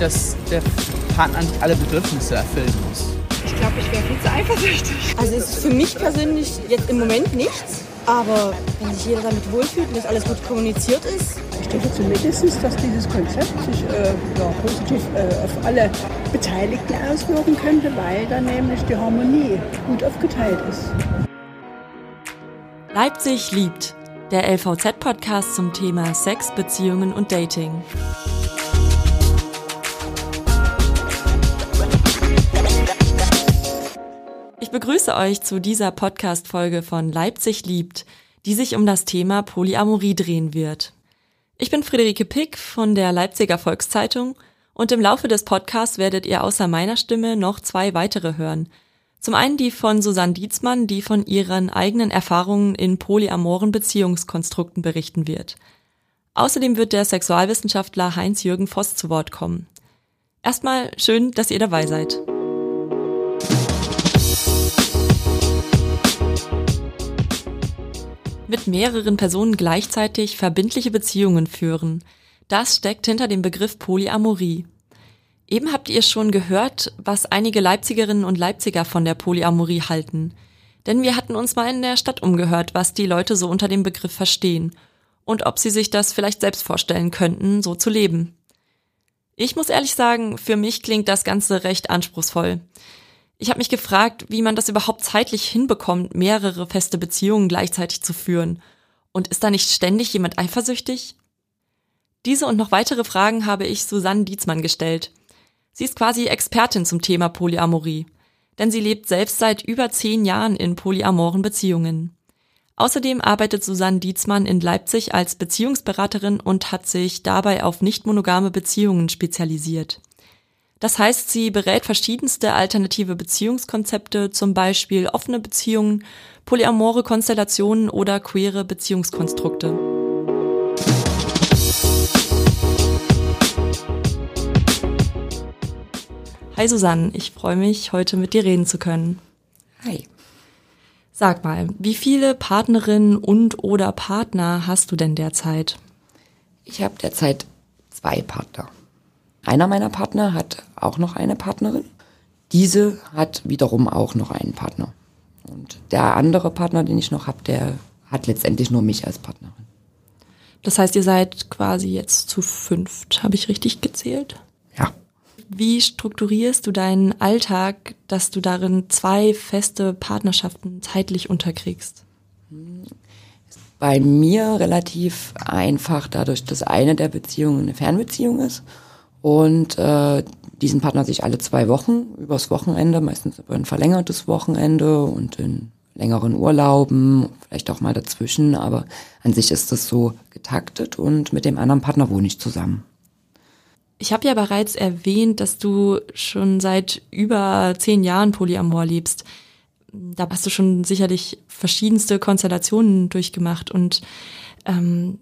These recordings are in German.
dass der Partner nicht alle Bedürfnisse erfüllen muss. Ich glaube, ich wäre viel zu eifersüchtig. Also es ist für mich persönlich jetzt im Moment nichts. Aber wenn sich jeder damit wohlfühlt und das alles gut kommuniziert ist, denke zumindest, dass dieses Konzept sich äh, ja, positiv äh, auf alle Beteiligten auswirken könnte, weil dann nämlich die Harmonie gut aufgeteilt ist. Leipzig liebt, der LVZ-Podcast zum Thema Sex, Beziehungen und Dating. Ich begrüße euch zu dieser Podcast-Folge von Leipzig liebt, die sich um das Thema Polyamorie drehen wird. Ich bin Friederike Pick von der Leipziger Volkszeitung und im Laufe des Podcasts werdet ihr außer meiner Stimme noch zwei weitere hören. Zum einen die von Susanne Dietzmann, die von ihren eigenen Erfahrungen in polyamoren Beziehungskonstrukten berichten wird. Außerdem wird der Sexualwissenschaftler Heinz-Jürgen Voss zu Wort kommen. Erstmal schön, dass ihr dabei seid. Mit mehreren Personen gleichzeitig verbindliche Beziehungen führen. Das steckt hinter dem Begriff Polyamorie. Eben habt ihr schon gehört, was einige Leipzigerinnen und Leipziger von der Polyamorie halten. Denn wir hatten uns mal in der Stadt umgehört, was die Leute so unter dem Begriff verstehen und ob sie sich das vielleicht selbst vorstellen könnten, so zu leben. Ich muss ehrlich sagen, für mich klingt das Ganze recht anspruchsvoll. Ich habe mich gefragt, wie man das überhaupt zeitlich hinbekommt, mehrere feste Beziehungen gleichzeitig zu führen. Und ist da nicht ständig jemand eifersüchtig? Diese und noch weitere Fragen habe ich Susanne Dietzmann gestellt. Sie ist quasi Expertin zum Thema Polyamorie, denn sie lebt selbst seit über zehn Jahren in polyamoren Beziehungen. Außerdem arbeitet Susanne Dietzmann in Leipzig als Beziehungsberaterin und hat sich dabei auf nicht monogame Beziehungen spezialisiert. Das heißt, sie berät verschiedenste alternative Beziehungskonzepte, zum Beispiel offene Beziehungen, polyamore Konstellationen oder queere Beziehungskonstrukte. Hi Susanne, ich freue mich, heute mit dir reden zu können. Hi. Sag mal, wie viele Partnerinnen und oder Partner hast du denn derzeit? Ich habe derzeit zwei Partner. Einer meiner Partner hat auch noch eine Partnerin. Diese hat wiederum auch noch einen Partner. Und der andere Partner, den ich noch habe, der hat letztendlich nur mich als Partnerin. Das heißt, ihr seid quasi jetzt zu fünft. Habe ich richtig gezählt? Ja. Wie strukturierst du deinen Alltag, dass du darin zwei feste Partnerschaften zeitlich unterkriegst? Bei mir relativ einfach, dadurch, dass eine der Beziehungen eine Fernbeziehung ist und äh, diesen Partner sich alle zwei Wochen übers Wochenende, meistens über ein verlängertes Wochenende und in längeren Urlauben, vielleicht auch mal dazwischen, aber an sich ist das so getaktet und mit dem anderen Partner wohne ich zusammen. Ich habe ja bereits erwähnt, dass du schon seit über zehn Jahren Polyamor lebst. Da hast du schon sicherlich verschiedenste Konstellationen durchgemacht und ähm,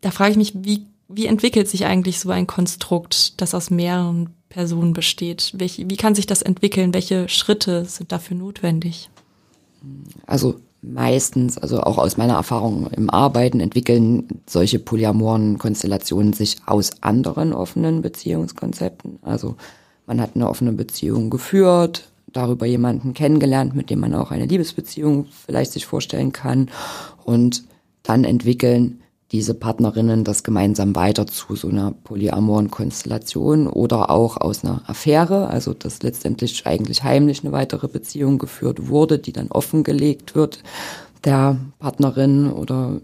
da frage ich mich, wie wie entwickelt sich eigentlich so ein Konstrukt, das aus mehreren Personen besteht? Welche, wie kann sich das entwickeln? Welche Schritte sind dafür notwendig? Also meistens, also auch aus meiner Erfahrung im Arbeiten, entwickeln solche polyamoren Konstellationen sich aus anderen offenen Beziehungskonzepten. Also man hat eine offene Beziehung geführt, darüber jemanden kennengelernt, mit dem man auch eine Liebesbeziehung vielleicht sich vorstellen kann und dann entwickeln diese Partnerinnen das gemeinsam weiter zu so einer polyamoren Konstellation oder auch aus einer Affäre, also dass letztendlich eigentlich heimlich eine weitere Beziehung geführt wurde, die dann offengelegt wird der Partnerin oder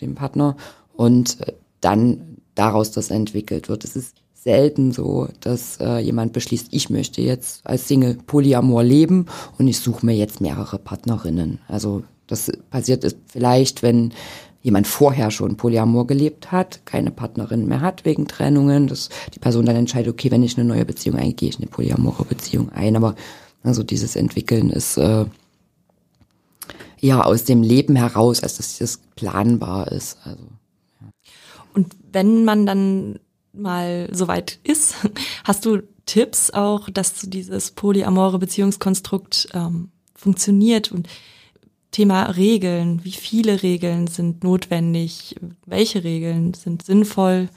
dem Partner und dann daraus das entwickelt wird. Es ist selten so, dass äh, jemand beschließt, ich möchte jetzt als Single Polyamor leben und ich suche mir jetzt mehrere Partnerinnen. Also das passiert ist vielleicht, wenn jemand vorher schon Polyamor gelebt hat, keine Partnerin mehr hat wegen Trennungen, dass die Person dann entscheidet, okay, wenn ich eine neue Beziehung eingehe, gehe ich eine polyamore Beziehung ein. Aber also dieses Entwickeln ist äh, ja aus dem Leben heraus, als dass das planbar ist. Also, ja. Und wenn man dann mal soweit ist, hast du Tipps auch, dass dieses polyamore Beziehungskonstrukt ähm, funktioniert und Thema Regeln, wie viele Regeln sind notwendig, welche Regeln sind sinnvoll,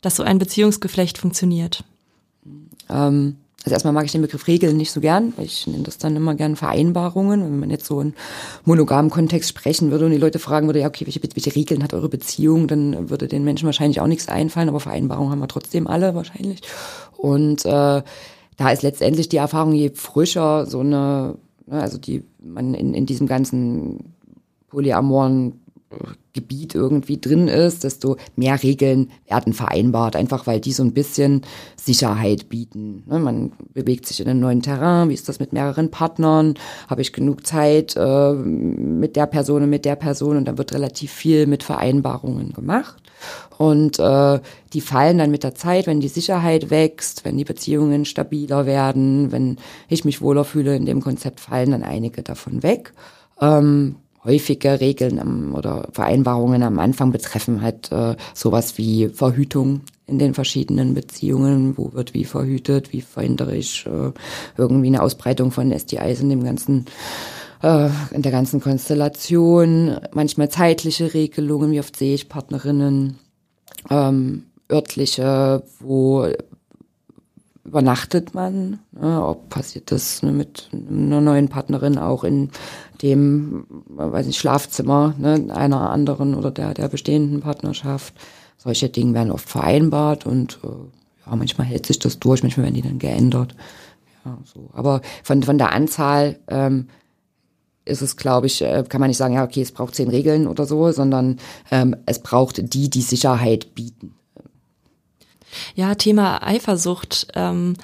dass so ein Beziehungsgeflecht funktioniert? Ähm, also erstmal mag ich den Begriff Regeln nicht so gern. Ich nenne das dann immer gern Vereinbarungen. Wenn man jetzt so in monogamen Kontext sprechen würde und die Leute fragen würde, ja, okay, welche, welche Regeln hat eure Beziehung, dann würde den Menschen wahrscheinlich auch nichts einfallen, aber Vereinbarungen haben wir trotzdem alle wahrscheinlich. Und äh, da ist letztendlich die Erfahrung, je frischer so eine, ne, also die man in, in diesem ganzen polyamoren Gebiet irgendwie drin ist, desto mehr Regeln werden vereinbart, einfach weil die so ein bisschen Sicherheit bieten. Ne, man bewegt sich in einem neuen Terrain, wie ist das mit mehreren Partnern, habe ich genug Zeit äh, mit der Person und mit der Person und dann wird relativ viel mit Vereinbarungen gemacht. Und äh, die fallen dann mit der Zeit, wenn die Sicherheit wächst, wenn die Beziehungen stabiler werden, wenn ich mich wohler fühle in dem Konzept, fallen dann einige davon weg. Ähm, häufige Regeln am, oder Vereinbarungen am Anfang betreffen halt äh, sowas wie Verhütung in den verschiedenen Beziehungen, wo wird wie verhütet, wie verhindere ich äh, irgendwie eine Ausbreitung von STIs in dem ganzen äh, in der ganzen Konstellation, manchmal zeitliche Regelungen, wie oft sehe ich Partnerinnen, ähm, örtliche, wo übernachtet man, ne, ob passiert das ne, mit einer neuen Partnerin auch in dem, weiß nicht, Schlafzimmer ne, einer anderen oder der, der bestehenden Partnerschaft. Solche Dinge werden oft vereinbart und äh, ja, manchmal hält sich das durch, manchmal werden die dann geändert. Ja, so. Aber von, von der Anzahl ähm, ist es, glaube ich, äh, kann man nicht sagen, ja, okay, es braucht zehn Regeln oder so, sondern ähm, es braucht die, die Sicherheit bieten. Ja, Thema Eifersucht. Ähm,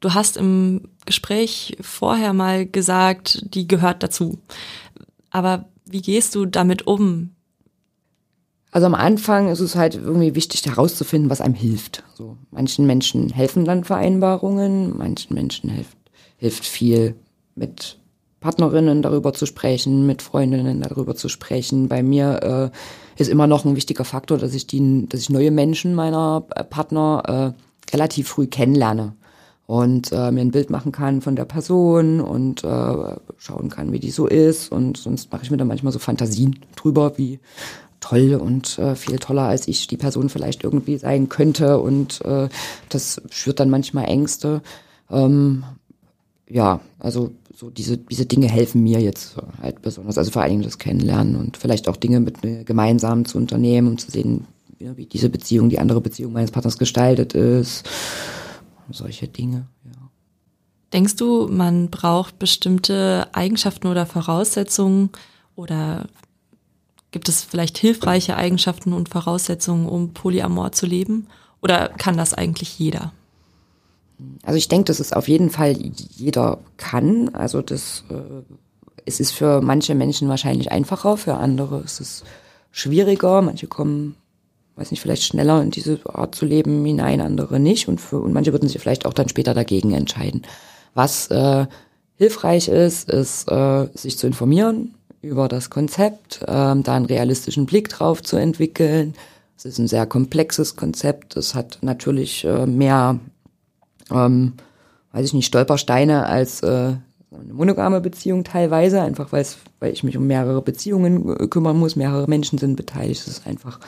du hast im Gespräch vorher mal gesagt, die gehört dazu. Aber wie gehst du damit um? Also am Anfang ist es halt irgendwie wichtig herauszufinden, was einem hilft. So, manchen Menschen helfen dann Vereinbarungen, manchen Menschen hilft, hilft viel mit Partnerinnen darüber zu sprechen, mit Freundinnen darüber zu sprechen. Bei mir äh, ist immer noch ein wichtiger Faktor, dass ich die, dass ich neue Menschen meiner äh, Partner äh, relativ früh kennenlerne und äh, mir ein Bild machen kann von der Person und äh, schauen kann, wie die so ist. Und sonst mache ich mir da manchmal so Fantasien drüber, wie toll und äh, viel toller als ich die Person vielleicht irgendwie sein könnte. Und äh, das schürt dann manchmal Ängste. Ähm, ja, also so diese, diese Dinge helfen mir jetzt halt besonders. Also vor allen Dingen das Kennenlernen und vielleicht auch Dinge mit äh, gemeinsam zu unternehmen, um zu sehen, ja, wie diese Beziehung, die andere Beziehung meines Partners gestaltet ist. Solche Dinge, ja. Denkst du, man braucht bestimmte Eigenschaften oder Voraussetzungen oder gibt es vielleicht hilfreiche Eigenschaften und Voraussetzungen, um Polyamor zu leben? Oder kann das eigentlich jeder? Also ich denke, dass es auf jeden Fall jeder kann. Also das äh, es ist für manche Menschen wahrscheinlich einfacher, für andere ist es schwieriger. Manche kommen, weiß nicht, vielleicht schneller in diese Art zu leben hinein, andere nicht. Und, für, und manche würden sich vielleicht auch dann später dagegen entscheiden. Was äh, hilfreich ist, ist, äh, sich zu informieren über das Konzept, äh, da einen realistischen Blick drauf zu entwickeln. Es ist ein sehr komplexes Konzept. Es hat natürlich äh, mehr ähm, weiß ich nicht, Stolpersteine als äh, eine monogame Beziehung teilweise, einfach weil ich mich um mehrere Beziehungen äh, kümmern muss, mehrere Menschen sind beteiligt, es ist einfach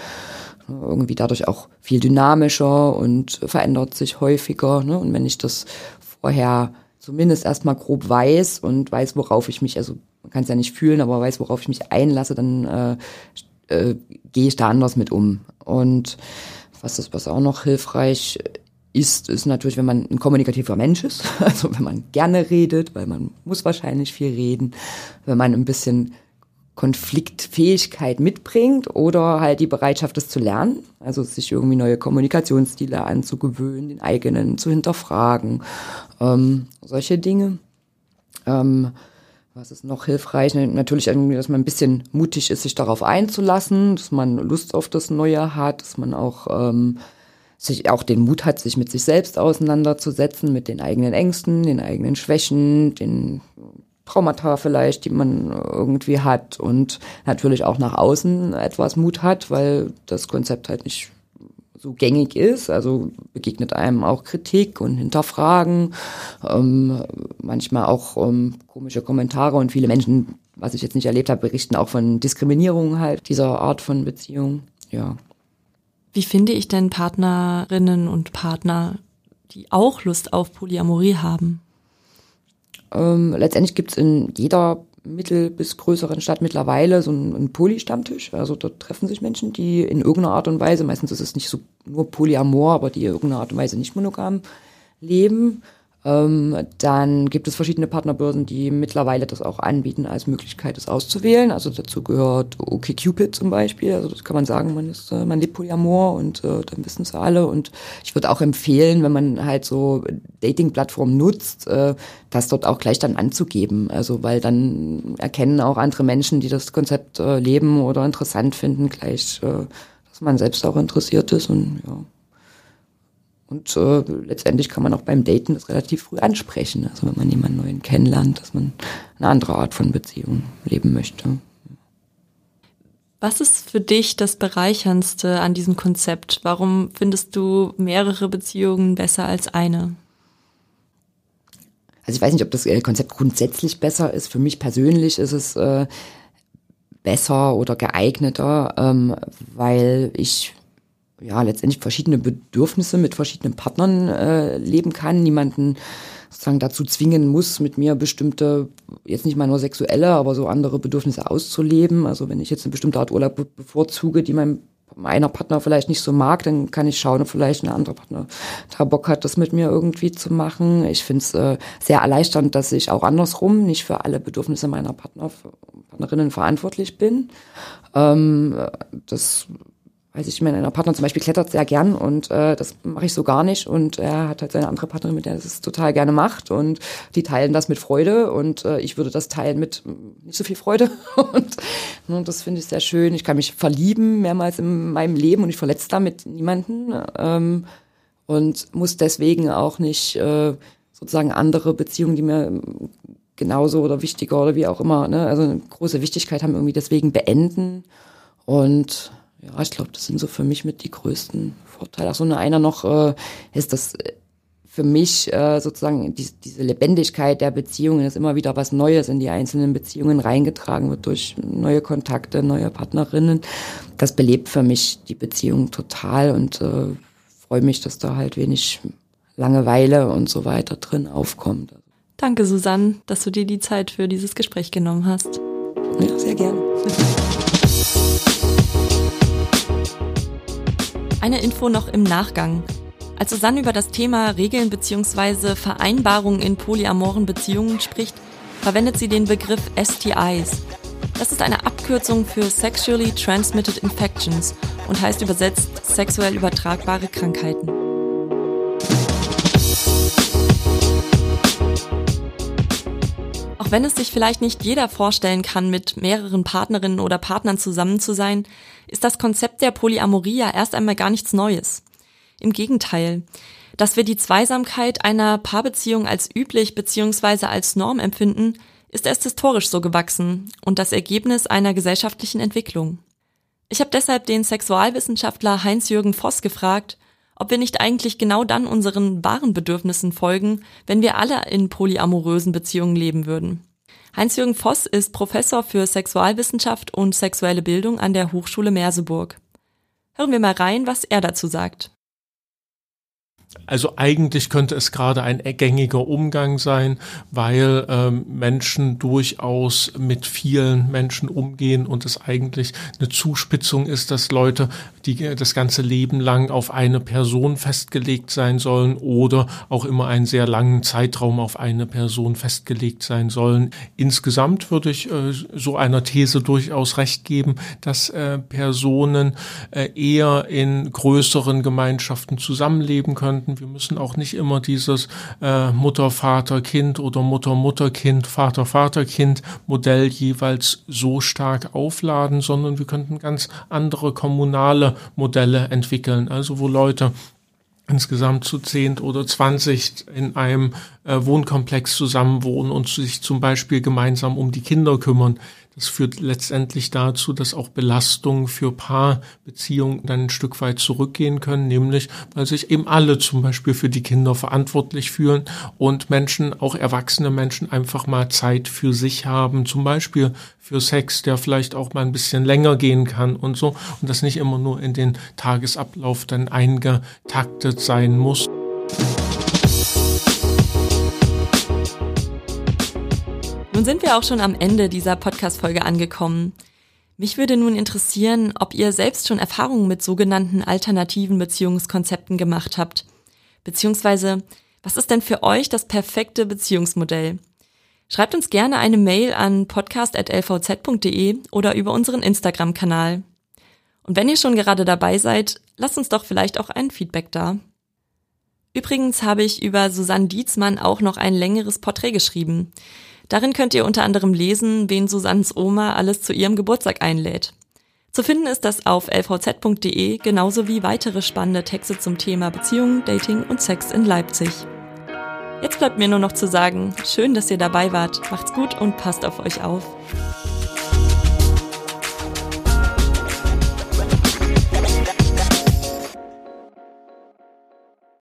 äh, irgendwie dadurch auch viel dynamischer und verändert sich häufiger. Ne? Und wenn ich das vorher zumindest erstmal grob weiß und weiß, worauf ich mich, also man kann es ja nicht fühlen, aber weiß, worauf ich mich einlasse, dann äh, äh, gehe ich da anders mit um. Und was ist, was auch noch hilfreich ist, ist natürlich, wenn man ein kommunikativer Mensch ist, also wenn man gerne redet, weil man muss wahrscheinlich viel reden, wenn man ein bisschen Konfliktfähigkeit mitbringt oder halt die Bereitschaft, das zu lernen, also sich irgendwie neue Kommunikationsstile anzugewöhnen, den eigenen zu hinterfragen, ähm, solche Dinge. Ähm, was ist noch hilfreich? Natürlich dass man ein bisschen mutig ist, sich darauf einzulassen, dass man Lust auf das Neue hat, dass man auch ähm, sich auch den Mut hat, sich mit sich selbst auseinanderzusetzen, mit den eigenen Ängsten, den eigenen Schwächen, den Traumata vielleicht, die man irgendwie hat und natürlich auch nach außen etwas Mut hat, weil das Konzept halt nicht so gängig ist. Also begegnet einem auch Kritik und Hinterfragen, ähm, manchmal auch ähm, komische Kommentare und viele Menschen, was ich jetzt nicht erlebt habe, berichten auch von Diskriminierung halt dieser Art von Beziehung. Ja. Wie finde ich denn Partnerinnen und Partner, die auch Lust auf Polyamorie haben? Ähm, letztendlich gibt's in jeder mittel- bis größeren Stadt mittlerweile so einen, einen Poly-Stammtisch. Also dort treffen sich Menschen, die in irgendeiner Art und Weise, meistens ist es nicht so nur Polyamor, aber die in irgendeiner Art und Weise nicht monogam leben. Ähm, dann gibt es verschiedene Partnerbörsen, die mittlerweile das auch anbieten als Möglichkeit, das auszuwählen. Also dazu gehört OkCupid zum Beispiel. Also das kann man sagen, man ist, äh, man lebt Polyamor und äh, dann wissen es alle. Und ich würde auch empfehlen, wenn man halt so Dating-Plattformen nutzt, äh, das dort auch gleich dann anzugeben. Also weil dann erkennen auch andere Menschen, die das Konzept äh, leben oder interessant finden, gleich, äh, dass man selbst auch interessiert ist und ja. Und äh, letztendlich kann man auch beim Daten das relativ früh ansprechen. Also wenn man jemanden neuen kennenlernt, dass man eine andere Art von Beziehung leben möchte. Was ist für dich das Bereicherndste an diesem Konzept? Warum findest du mehrere Beziehungen besser als eine? Also ich weiß nicht, ob das äh, Konzept grundsätzlich besser ist. Für mich persönlich ist es äh, besser oder geeigneter, ähm, weil ich ja letztendlich verschiedene Bedürfnisse mit verschiedenen Partnern äh, leben kann, niemanden sozusagen dazu zwingen muss, mit mir bestimmte, jetzt nicht mal nur sexuelle, aber so andere Bedürfnisse auszuleben. Also wenn ich jetzt eine bestimmte Art Urlaub bevorzuge, die mein einer Partner vielleicht nicht so mag, dann kann ich schauen, ob vielleicht ein anderer Partner da Bock hat, das mit mir irgendwie zu machen. Ich finde es äh, sehr erleichternd, dass ich auch andersrum nicht für alle Bedürfnisse meiner Partner, Partnerinnen verantwortlich bin. Ähm, das weiß ich, mein Partner zum Beispiel klettert sehr gern und äh, das mache ich so gar nicht. Und er hat halt seine andere Partnerin, mit der er das total gerne macht. Und die teilen das mit Freude. Und äh, ich würde das teilen mit nicht so viel Freude. Und, und das finde ich sehr schön. Ich kann mich verlieben mehrmals in meinem Leben und ich verletze damit niemanden ähm, und muss deswegen auch nicht äh, sozusagen andere Beziehungen, die mir genauso oder wichtiger oder wie auch immer, ne, also eine große Wichtigkeit haben, irgendwie deswegen beenden. Und ja, ich glaube, das sind so für mich mit die größten Vorteile. Ach so, nur einer noch äh, ist das äh, für mich äh, sozusagen die, diese Lebendigkeit der Beziehungen, dass immer wieder was Neues in die einzelnen Beziehungen reingetragen wird durch neue Kontakte, neue Partnerinnen. Das belebt für mich die Beziehung total und äh, freue mich, dass da halt wenig Langeweile und so weiter drin aufkommt. Danke, Susanne, dass du dir die Zeit für dieses Gespräch genommen hast. Ja, sehr gerne. Eine Info noch im Nachgang. Als Susanne über das Thema Regeln bzw. Vereinbarungen in polyamoren Beziehungen spricht, verwendet sie den Begriff STIs. Das ist eine Abkürzung für Sexually Transmitted Infections und heißt übersetzt sexuell übertragbare Krankheiten. Auch wenn es sich vielleicht nicht jeder vorstellen kann, mit mehreren Partnerinnen oder Partnern zusammen zu sein, ist das Konzept der Polyamorie ja erst einmal gar nichts Neues. Im Gegenteil. Dass wir die Zweisamkeit einer Paarbeziehung als üblich bzw. als Norm empfinden, ist erst historisch so gewachsen und das Ergebnis einer gesellschaftlichen Entwicklung. Ich habe deshalb den Sexualwissenschaftler Heinz-Jürgen Voss gefragt, ob wir nicht eigentlich genau dann unseren wahren Bedürfnissen folgen, wenn wir alle in polyamorösen Beziehungen leben würden. Heinz-Jürgen Voss ist Professor für Sexualwissenschaft und sexuelle Bildung an der Hochschule Merseburg. Hören wir mal rein, was er dazu sagt. Also eigentlich könnte es gerade ein gängiger Umgang sein, weil ähm, Menschen durchaus mit vielen Menschen umgehen und es eigentlich eine Zuspitzung ist, dass Leute, die das ganze Leben lang auf eine Person festgelegt sein sollen oder auch immer einen sehr langen Zeitraum auf eine Person festgelegt sein sollen. Insgesamt würde ich äh, so einer These durchaus recht geben, dass äh, Personen äh, eher in größeren Gemeinschaften zusammenleben könnten wir müssen auch nicht immer dieses äh, Mutter, Vater, Kind oder Mutter, Mutter, Kind, Vater, Vater, Kind Modell jeweils so stark aufladen, sondern wir könnten ganz andere kommunale Modelle entwickeln. Also wo Leute insgesamt zu zehn oder zwanzig in einem äh, Wohnkomplex zusammenwohnen und sich zum Beispiel gemeinsam um die Kinder kümmern. Das führt letztendlich dazu, dass auch Belastungen für Paarbeziehungen dann ein Stück weit zurückgehen können, nämlich weil sich eben alle zum Beispiel für die Kinder verantwortlich fühlen und Menschen, auch erwachsene Menschen, einfach mal Zeit für sich haben, zum Beispiel für Sex, der vielleicht auch mal ein bisschen länger gehen kann und so und das nicht immer nur in den Tagesablauf dann eingetaktet sein muss. Nun sind wir auch schon am Ende dieser Podcast-Folge angekommen. Mich würde nun interessieren, ob ihr selbst schon Erfahrungen mit sogenannten alternativen Beziehungskonzepten gemacht habt. Beziehungsweise, was ist denn für euch das perfekte Beziehungsmodell? Schreibt uns gerne eine Mail an podcast.lvz.de oder über unseren Instagram-Kanal. Und wenn ihr schon gerade dabei seid, lasst uns doch vielleicht auch ein Feedback da. Übrigens habe ich über Susanne Dietzmann auch noch ein längeres Porträt geschrieben. Darin könnt ihr unter anderem lesen, wen Susannes Oma alles zu ihrem Geburtstag einlädt. Zu finden ist das auf lvz.de, genauso wie weitere spannende Texte zum Thema Beziehungen, Dating und Sex in Leipzig. Jetzt bleibt mir nur noch zu sagen, schön, dass ihr dabei wart, macht's gut und passt auf euch auf.